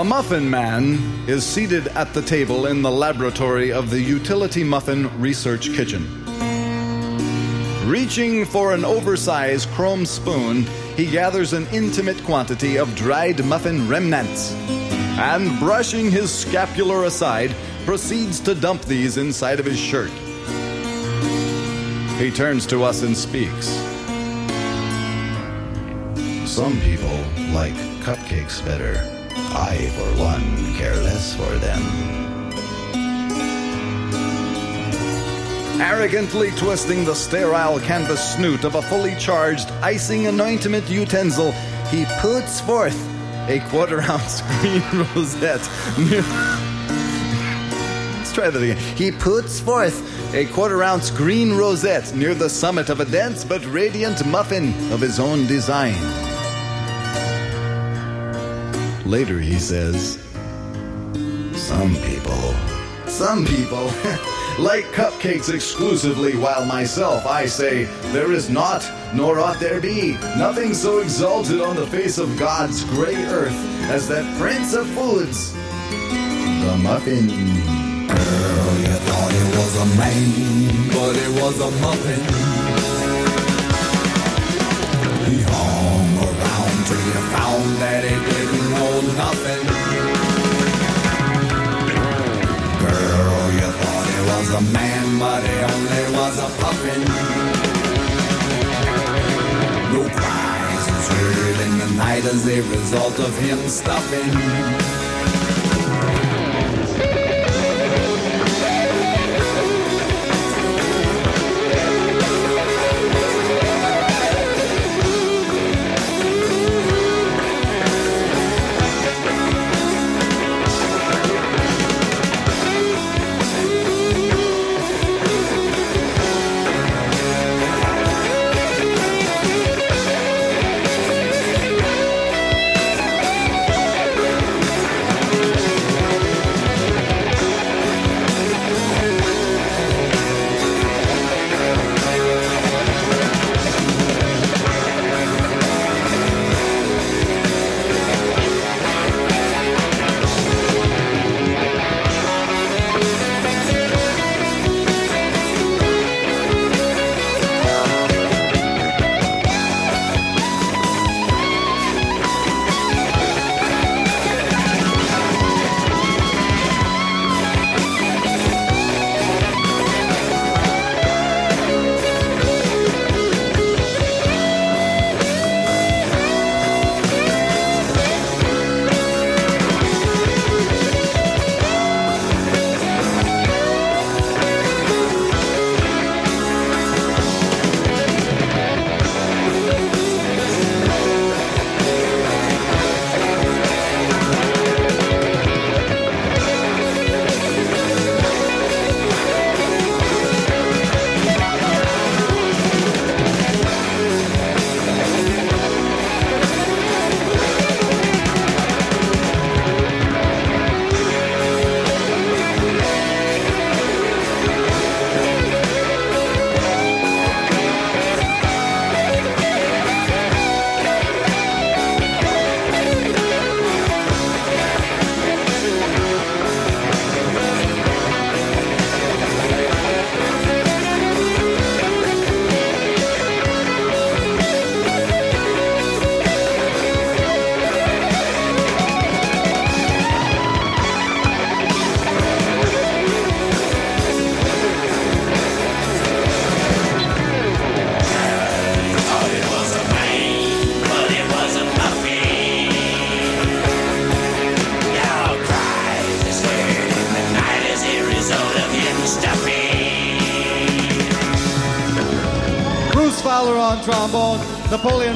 The Muffin Man is seated at the table in the laboratory of the Utility Muffin Research Kitchen. Reaching for an oversized chrome spoon, he gathers an intimate quantity of dried muffin remnants and, brushing his scapular aside, proceeds to dump these inside of his shirt. He turns to us and speaks. Some people like cupcakes better. I, for one, care less for them. Arrogantly twisting the sterile canvas snoot of a fully charged icing anointment utensil, he puts forth a quarter ounce green rosette. Let's try that again. He puts forth a quarter ounce green rosette near the summit of a dense but radiant muffin of his own design. Later, he says, Some people, some people like cupcakes exclusively, while myself, I say, There is not, nor ought there be, nothing so exalted on the face of God's gray earth as that prince of foods, the muffin. Girl, you thought it was a man, but it was a muffin. He a man, but he only was a puffin. No cries was heard in the night as a result of him stuffing.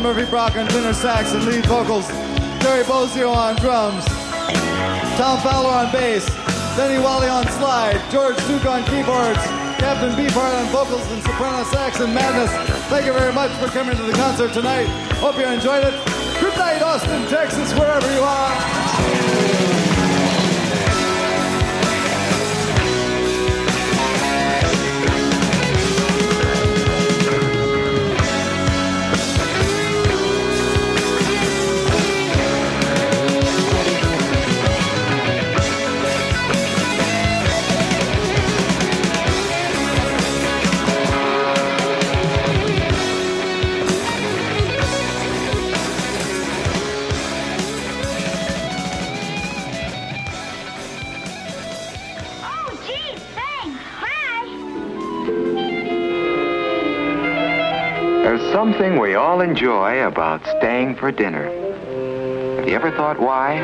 Murphy Brock on tenor sax and lead vocals, Terry Bozzio on drums, Tom Fowler on bass, Denny Walley on slide, George Duke on keyboards, Captain Beefheart on vocals and soprano sax and madness. Thank you very much for coming to the concert tonight. Hope you enjoyed it. Good night, Austin, Texas, wherever you are. Something we all enjoy about staying for dinner. Have you ever thought why?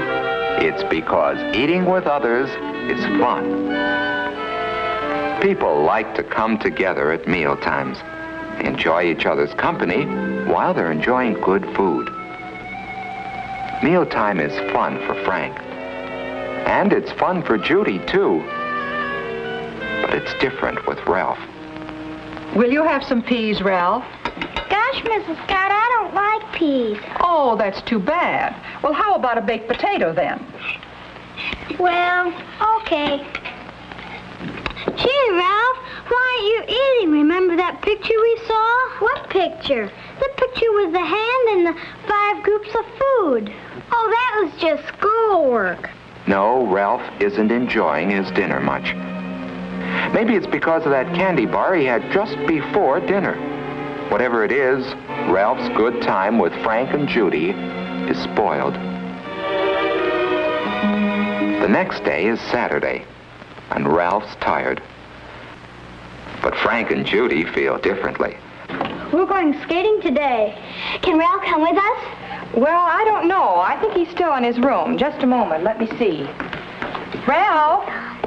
It's because eating with others is fun. People like to come together at meal times, enjoy each other's company while they're enjoying good food. Mealtime is fun for Frank. And it's fun for Judy, too. But it's different with Ralph. Will you have some peas, Ralph? Gosh, Mrs. Scott, I don't like peas. Oh, that's too bad. Well, how about a baked potato then? Well, okay. Gee, Ralph, why aren't you eating? Remember that picture we saw? What picture? The picture with the hand and the five groups of food. Oh, that was just schoolwork. No, Ralph isn't enjoying his dinner much. Maybe it's because of that candy bar he had just before dinner. Whatever it is, Ralph's good time with Frank and Judy is spoiled. The next day is Saturday, and Ralph's tired. But Frank and Judy feel differently. We're going skating today. Can Ralph come with us? Well, I don't know. I think he's still in his room. Just a moment. Let me see. Ralph,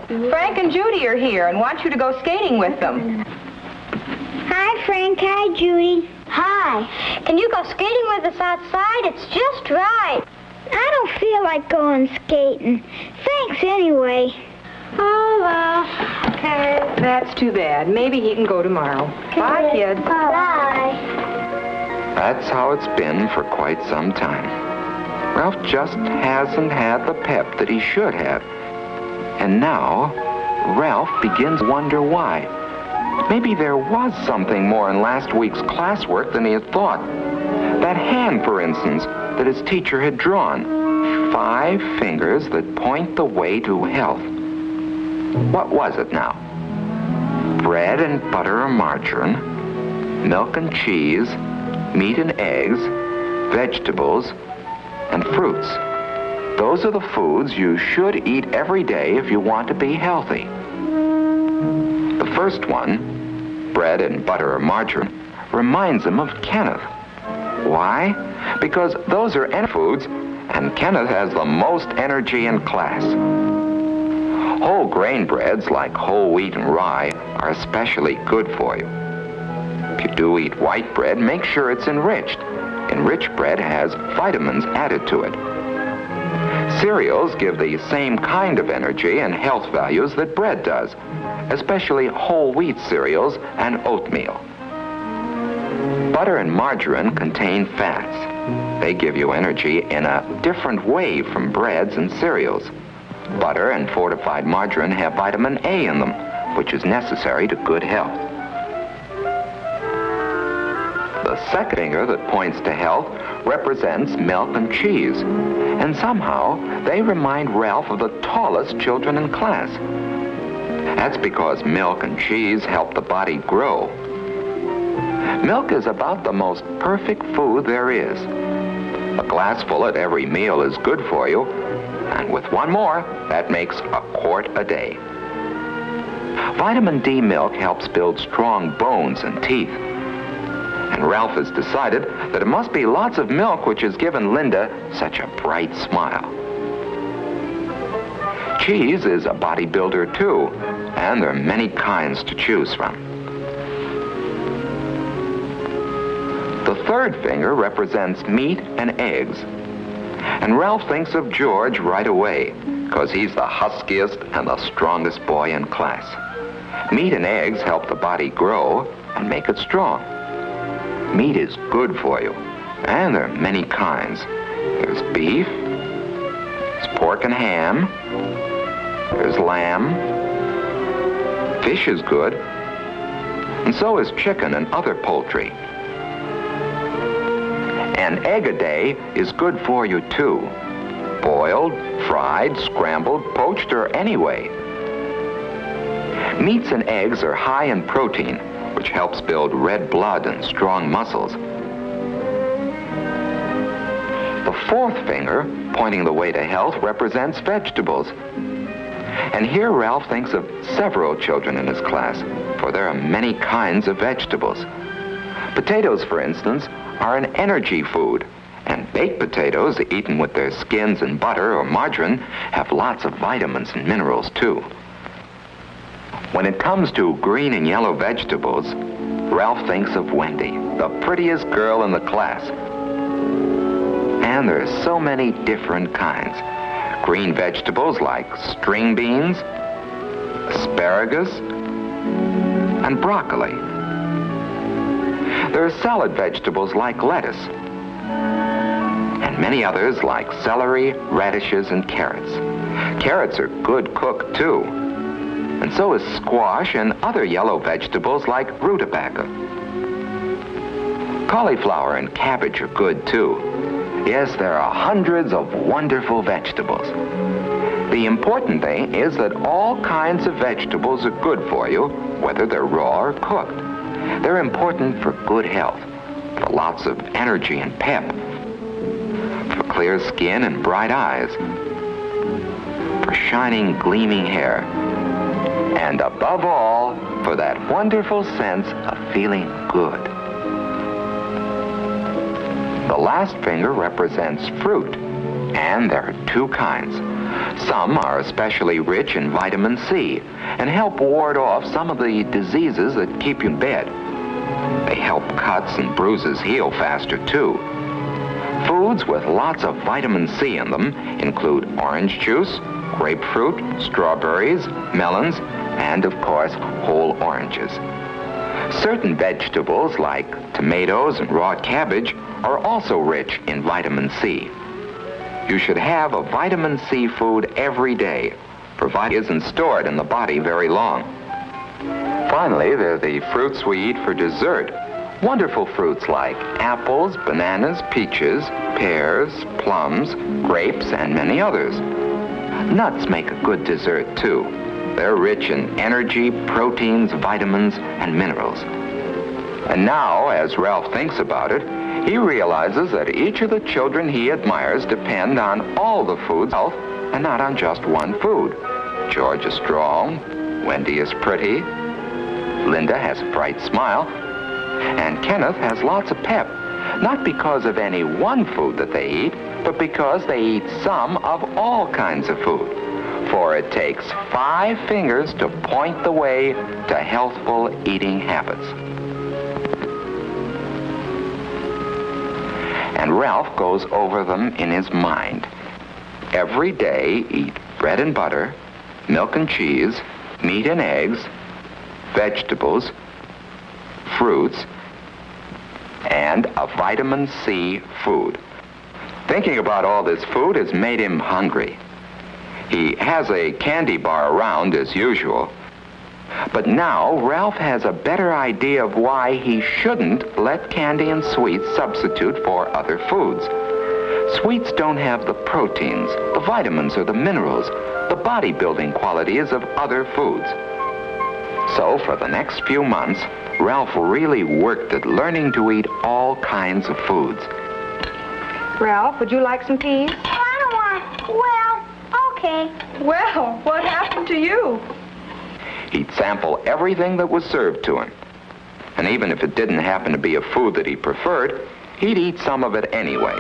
Frank and Judy are here and want you to go skating with them. Hi, Frank. Hi, Judy. Hi. Can you go skating with us outside? It's just right. I don't feel like going skating. Thanks anyway. Oh, well. Okay. That's too bad. Maybe he can go tomorrow. Bye, kids. Bye. That's how it's been for quite some time. Ralph just hasn't had the pep that he should have. And now, Ralph begins to wonder why. Maybe there was something more in last week's classwork than he had thought. That hand, for instance, that his teacher had drawn. Five fingers that point the way to health. What was it now? Bread and butter or margarine, milk and cheese, meat and eggs, vegetables, and fruits. Those are the foods you should eat every day if you want to be healthy. First one, bread and butter or margarine, reminds him of Kenneth. Why? Because those are en- foods, and Kenneth has the most energy in class. Whole grain breads like whole wheat and rye are especially good for you. If you do eat white bread, make sure it's enriched. Enriched bread has vitamins added to it. Cereals give the same kind of energy and health values that bread does, especially whole wheat cereals and oatmeal. Butter and margarine contain fats. They give you energy in a different way from breads and cereals. Butter and fortified margarine have vitamin A in them, which is necessary to good health. Second finger that points to health represents milk and cheese. And somehow, they remind Ralph of the tallest children in class. That's because milk and cheese help the body grow. Milk is about the most perfect food there is. A glassful at every meal is good for you, and with one more, that makes a quart a day. Vitamin D milk helps build strong bones and teeth. And Ralph has decided that it must be lots of milk which has given Linda such a bright smile. Cheese is a bodybuilder too, and there are many kinds to choose from. The third finger represents meat and eggs. And Ralph thinks of George right away, because he's the huskiest and the strongest boy in class. Meat and eggs help the body grow and make it strong. Meat is good for you, and there are many kinds. There's beef, there's pork and ham, there's lamb, fish is good, and so is chicken and other poultry. An egg a day is good for you too. Boiled, fried, scrambled, poached, or any way. Meats and eggs are high in protein, which helps build red blood and strong muscles. The fourth finger, pointing the way to health, represents vegetables. And here Ralph thinks of several children in his class, for there are many kinds of vegetables. Potatoes, for instance, are an energy food, and baked potatoes, eaten with their skins and butter or margarine, have lots of vitamins and minerals too. When it comes to green and yellow vegetables, Ralph thinks of Wendy, the prettiest girl in the class. And there are so many different kinds. Green vegetables like string beans, asparagus, and broccoli. There are salad vegetables like lettuce, and many others like celery, radishes, and carrots. Carrots are good cooked too, and so is squash and other yellow vegetables like rutabaga. Cauliflower and cabbage are good too. Yes, there are hundreds of wonderful vegetables. The important thing is that all kinds of vegetables are good for you, whether they're raw or cooked. They're important for good health, for lots of energy and pep, for clear skin and bright eyes, for shining, gleaming hair, and above all, for that wonderful sense of feeling good. The last finger represents fruit, and there are two kinds. Some are especially rich in vitamin C and help ward off some of the diseases that keep you in bed. They help cuts and bruises heal faster, too. Foods with lots of vitamin C in them include orange juice, grapefruit, strawberries, melons, and of course, whole oranges. Certain vegetables like tomatoes and raw cabbage are also rich in vitamin C. You should have a vitamin C food every day, provided it isn't stored in the body very long. Finally, there are the fruits we eat for dessert. Wonderful fruits like apples, bananas, peaches, pears, plums, grapes, and many others. Nuts make a good dessert, too. They're rich in energy, proteins, vitamins, and minerals. And now, as Ralph thinks about it, he realizes that each of the children he admires depend on all the food's health and not on just one food. George is strong, Wendy is pretty, Linda has a bright smile, and Kenneth has lots of pep, not because of any one food that they eat, but because they eat some of all kinds of food. For it takes five fingers to point the way to healthful eating habits. and Ralph goes over them in his mind. Every day, eat bread and butter, milk and cheese, meat and eggs, vegetables, fruits, and a vitamin C food. Thinking about all this food has made him hungry. He has a candy bar around as usual, but now Ralph has a better idea of why he shouldn't let candy and sweets substitute for other foods. Sweets don't have the proteins, the vitamins, or the minerals, the bodybuilding qualities of other foods. So for the next few months, Ralph really worked at learning to eat all kinds of foods. Ralph, would you like some peas? I don't want. Well, okay. Well, what happened to you? He'd sample everything that was served to him. And even if it didn't happen to be a food that he preferred, he'd eat some of it anyway.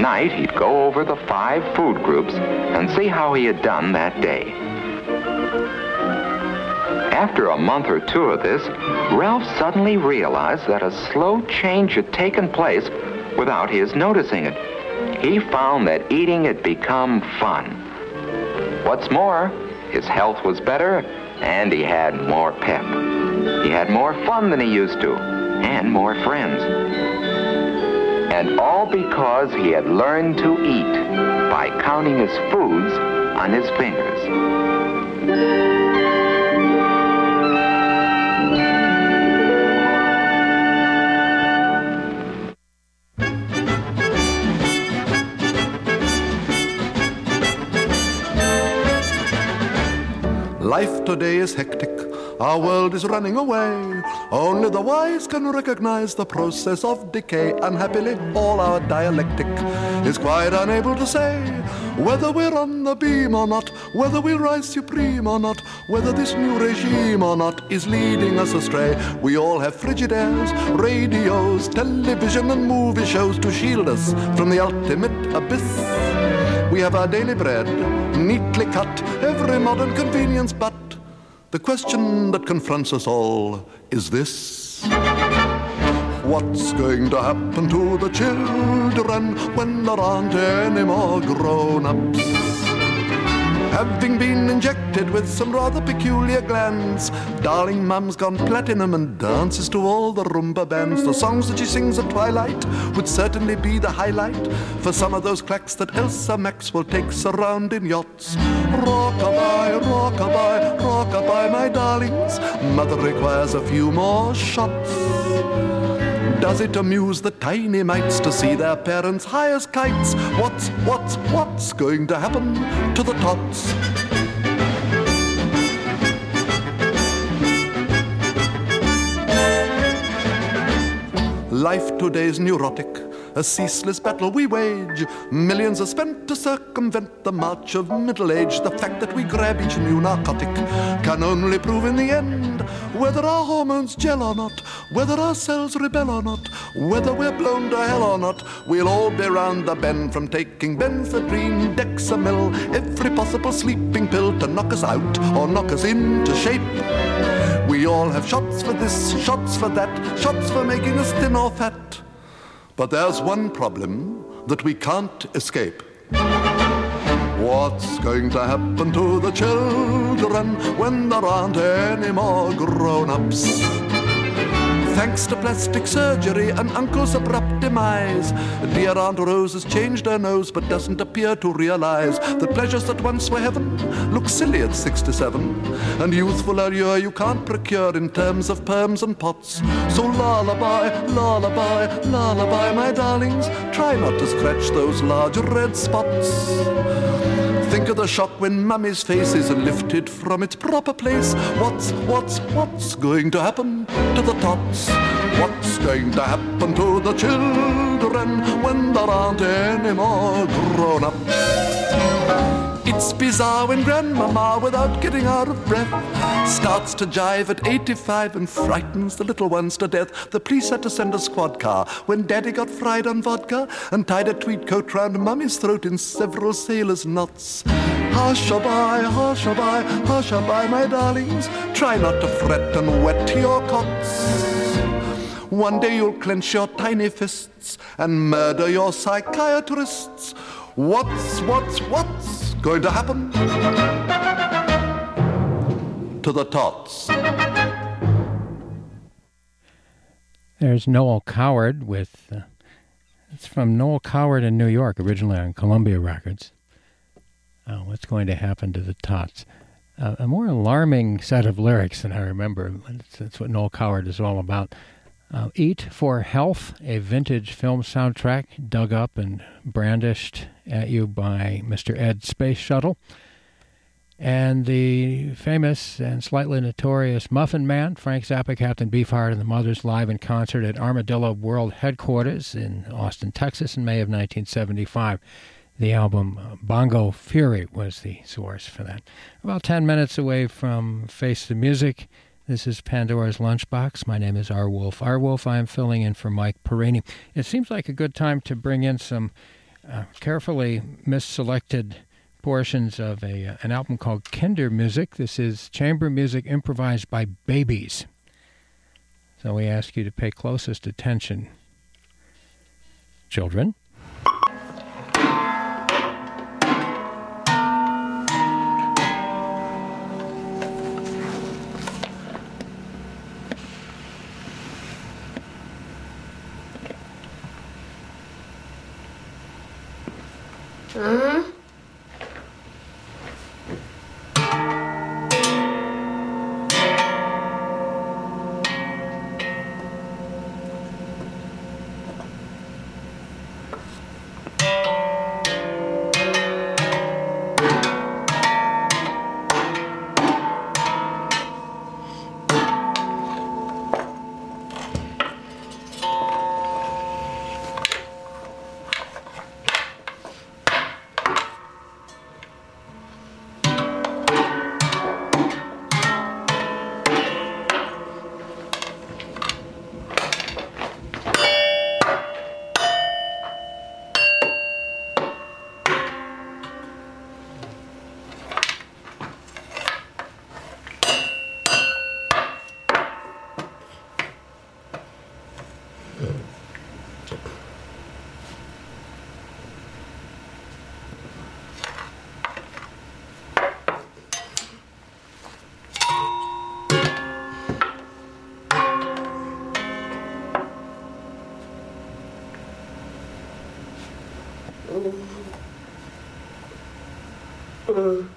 Night, he'd go over the five food groups and see how he had done that day. After a month or two of this, Ralph suddenly realized that a slow change had taken place without his noticing it. He found that eating had become fun. What's more, his health was better and he had more pep. He had more fun than he used to and more friends. And all because he had learned to eat by counting his foods on his fingers. Life today is hectic, Our world is running away. Only the wise can recognize the process of decay. Unhappily, all our dialectic is quite unable to say whether we're on the beam or not, whether we'll rise supreme or not, whether this new regime or not is leading us astray. We all have Frigidaires, radios, television, and movie shows to shield us from the ultimate abyss. We have our daily bread, neatly cut, every modern convenience, but the question that confronts us all is this. What's going to happen to the children when there aren't any more grown-ups? Having been injected with some rather peculiar glands, darling mum's gone platinum and dances to all the rumba bands. The songs that she sings at twilight would certainly be the highlight for some of those clacks that Elsa Maxwell takes around in yachts. Rockabye, rockabye, rockabye, my darlings. Mother requires a few more shots. Does it amuse the tiny mites to see their parents high as kites? What's, what's, what's going to happen to the tots? Life today's neurotic, a ceaseless battle we wage. Millions are spent to circumvent the march of middle age. The fact that we grab each new narcotic can only prove in the end whether our hormones gel or not, whether our cells rebel or not, whether we're blown to hell or not. We'll all be round the bend from taking Benzedrine, Dexamyl, every possible sleeping pill to knock us out or knock us into shape. We all have shots for this, shots for that, shots for making us thin or fat. But there's one problem that we can't escape. What's going to happen to the children when there aren't any more grown-ups? Thanks to plastic surgery and Uncle's abrupt demise, dear Aunt Rose has changed her nose but doesn't appear to realize that pleasures that once were heaven look silly at 67. And youthful allure you can't procure in terms of perms and pots. So lullaby, lullaby, lullaby, my darlings, try not to scratch those large red spots. Think of the shock when mummy's face is lifted from its proper place. What's, what's, what's going to happen to the tots? What's going to happen to the children when there aren't any more grown-ups? It's bizarre when grandmama, without getting out of breath, starts to jive at 85 and frightens the little ones to death. The police had to send a squad car when daddy got fried on vodka and tied a tweed coat round mummy's throat in several sailors' knots. Hush-a-bye, hush-a-bye, hush-a-bye, my darlings. Try not to fret and wet your cots. One day you'll clench your tiny fists and murder your psychiatrists. What's, what's, what's going to happen to the tots? There's Noel Coward with. Uh, it's from Noel Coward in New York, originally on Columbia Records. Uh, what's going to happen to the tots? Uh, a more alarming set of lyrics than I remember. That's, that's what Noel Coward is all about. Uh, Eat for Health, a vintage film soundtrack dug up and brandished at you by Mr. Ed Space Shuttle. And the famous and slightly notorious Muffin Man, Frank Zappa, Captain Beefheart, and the Mothers live in concert at Armadillo World Headquarters in Austin, Texas in May of 1975. The album Bongo Fury was the source for that. About 10 minutes away from Face the Music. This is Pandora's Lunchbox. My name is R. Wolf. R. Wolf, I am filling in for Mike Perini. It seems like a good time to bring in some uh, carefully misselected portions of a uh, an album called Kinder Music. This is chamber music improvised by babies. So we ask you to pay closest attention. Children. mm.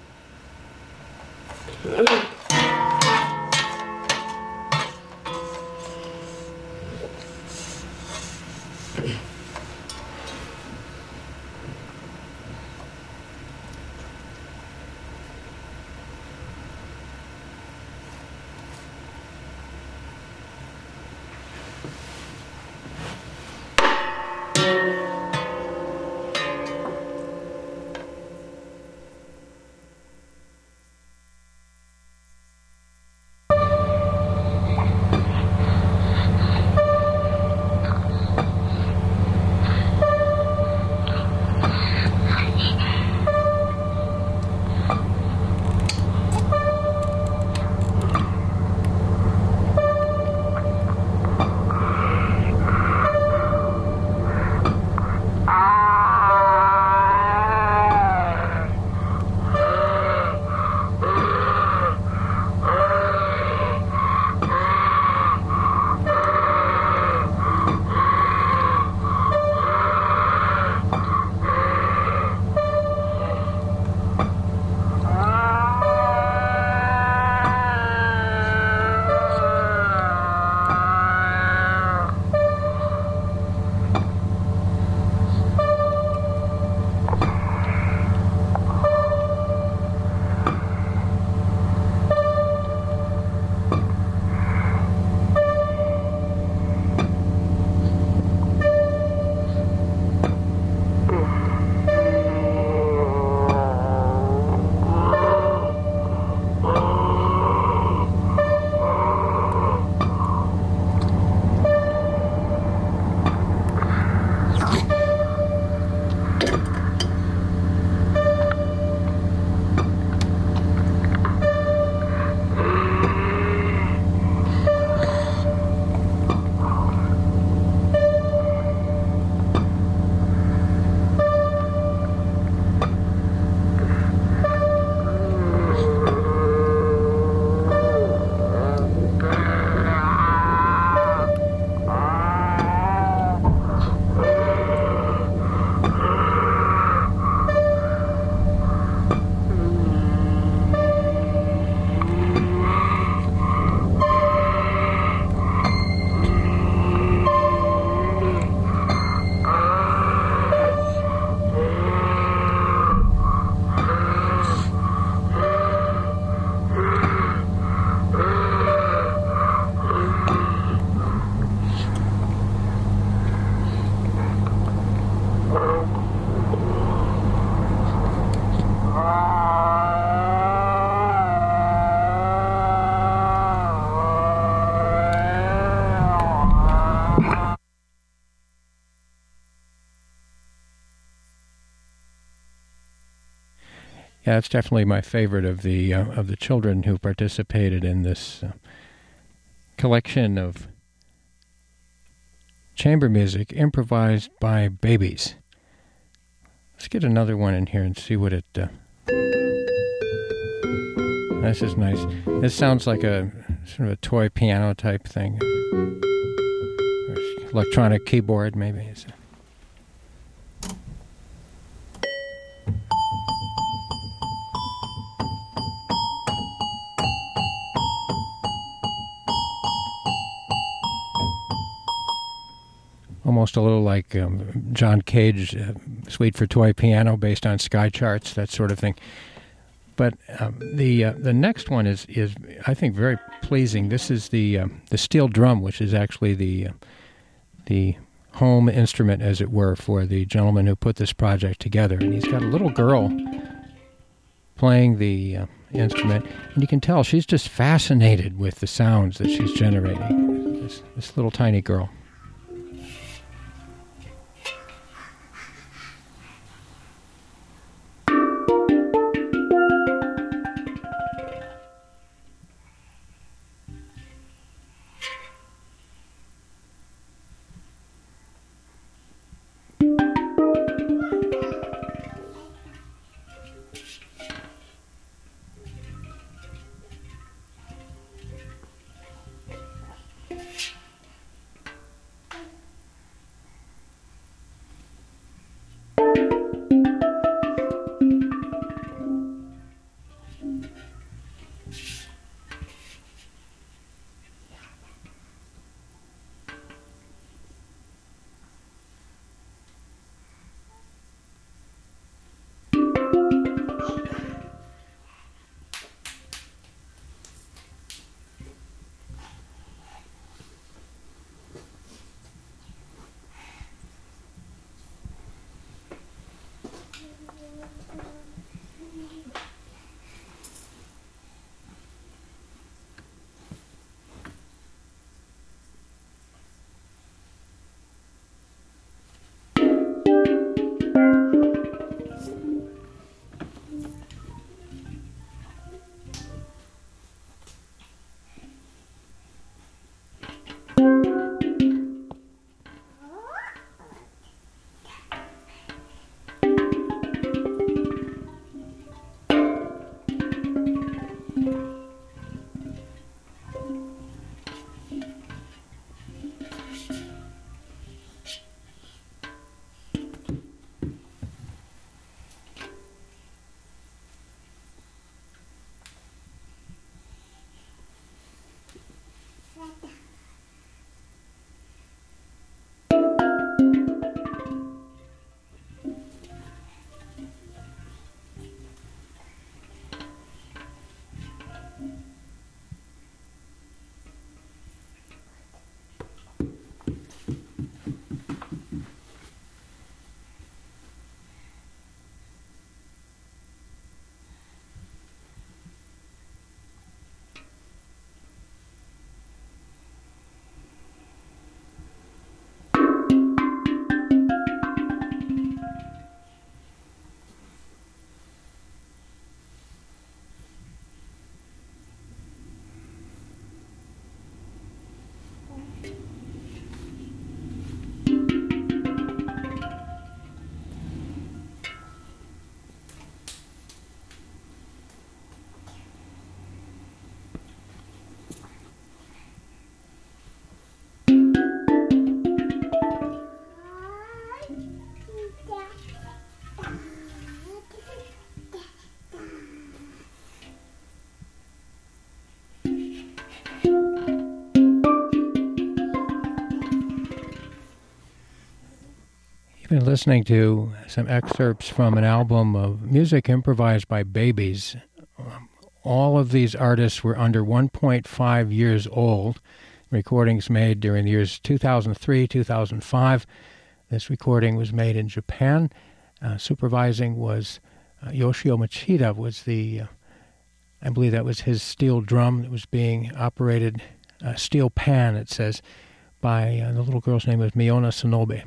Yeah, it's definitely my favorite of the uh, of the children who participated in this uh, collection of chamber music improvised by babies. Let's get another one in here and see what it. Uh, this is nice. This sounds like a sort of a toy piano type thing, or electronic keyboard maybe. Almost a little like um, John Cage, uh, Suite for Toy Piano, based on sky charts, that sort of thing. But um, the uh, the next one is is I think very pleasing. This is the uh, the steel drum, which is actually the uh, the home instrument, as it were, for the gentleman who put this project together. And he's got a little girl playing the uh, instrument, and you can tell she's just fascinated with the sounds that she's generating. This, this little tiny girl. Been listening to some excerpts from an album of music improvised by babies. All of these artists were under 1.5 years old. Recordings made during the years 2003, 2005. This recording was made in Japan. Uh, supervising was uh, Yoshio Machida. Was the uh, I believe that was his steel drum that was being operated, uh, steel pan. It says by uh, the little girl's name was Miona Sonobe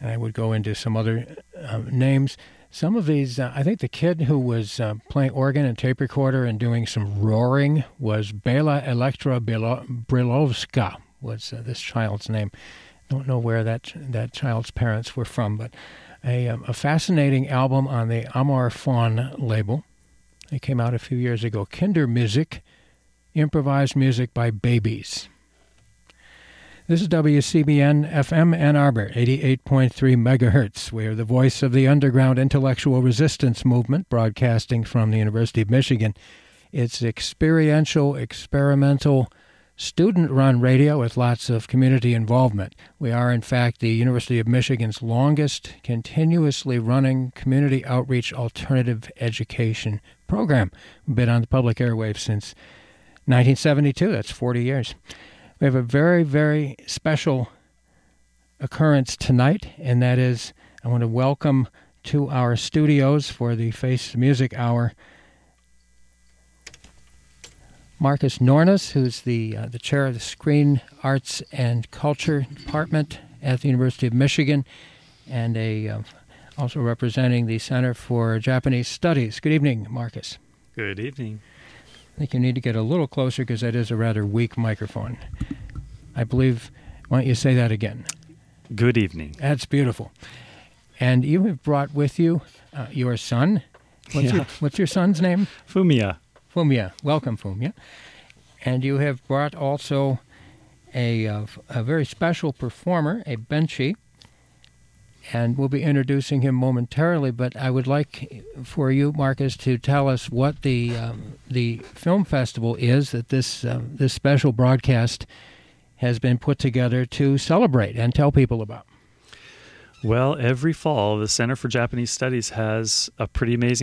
and I would go into some other um, names. Some of these, uh, I think the kid who was uh, playing organ and tape recorder and doing some roaring was Bela Elektra Brilovska, was uh, this child's name. Don't know where that that child's parents were from, but a, um, a fascinating album on the Amorfon label. It came out a few years ago. Kindermusik, improvised music by babies. This is WCBN FM Ann Arbor, 88.3 megahertz. We are the voice of the underground intellectual resistance movement, broadcasting from the University of Michigan. It's experiential, experimental, student run radio with lots of community involvement. We are, in fact, the University of Michigan's longest continuously running community outreach alternative education program. We've been on the public airwaves since 1972. That's 40 years. We have a very, very special occurrence tonight, and that is I want to welcome to our studios for the Face Music Hour Marcus Nornes, who's the uh, the chair of the Screen Arts and Culture Department at the University of Michigan, and a uh, also representing the Center for Japanese Studies. Good evening, Marcus. Good evening. I think you need to get a little closer because that is a rather weak microphone. I believe. Why don't you say that again? Good evening. That's beautiful. And you have brought with you uh, your son. What's, yeah. your, what's your son's name? Fumia. Fumia. Welcome, Fumia. And you have brought also a, uh, a very special performer, a Benshi, and we'll be introducing him momentarily. But I would like for you, Marcus, to tell us what the um, the film festival is that this uh, this special broadcast has been put together to celebrate and tell people about. Well, every fall, the Center for Japanese Studies has a pretty amazing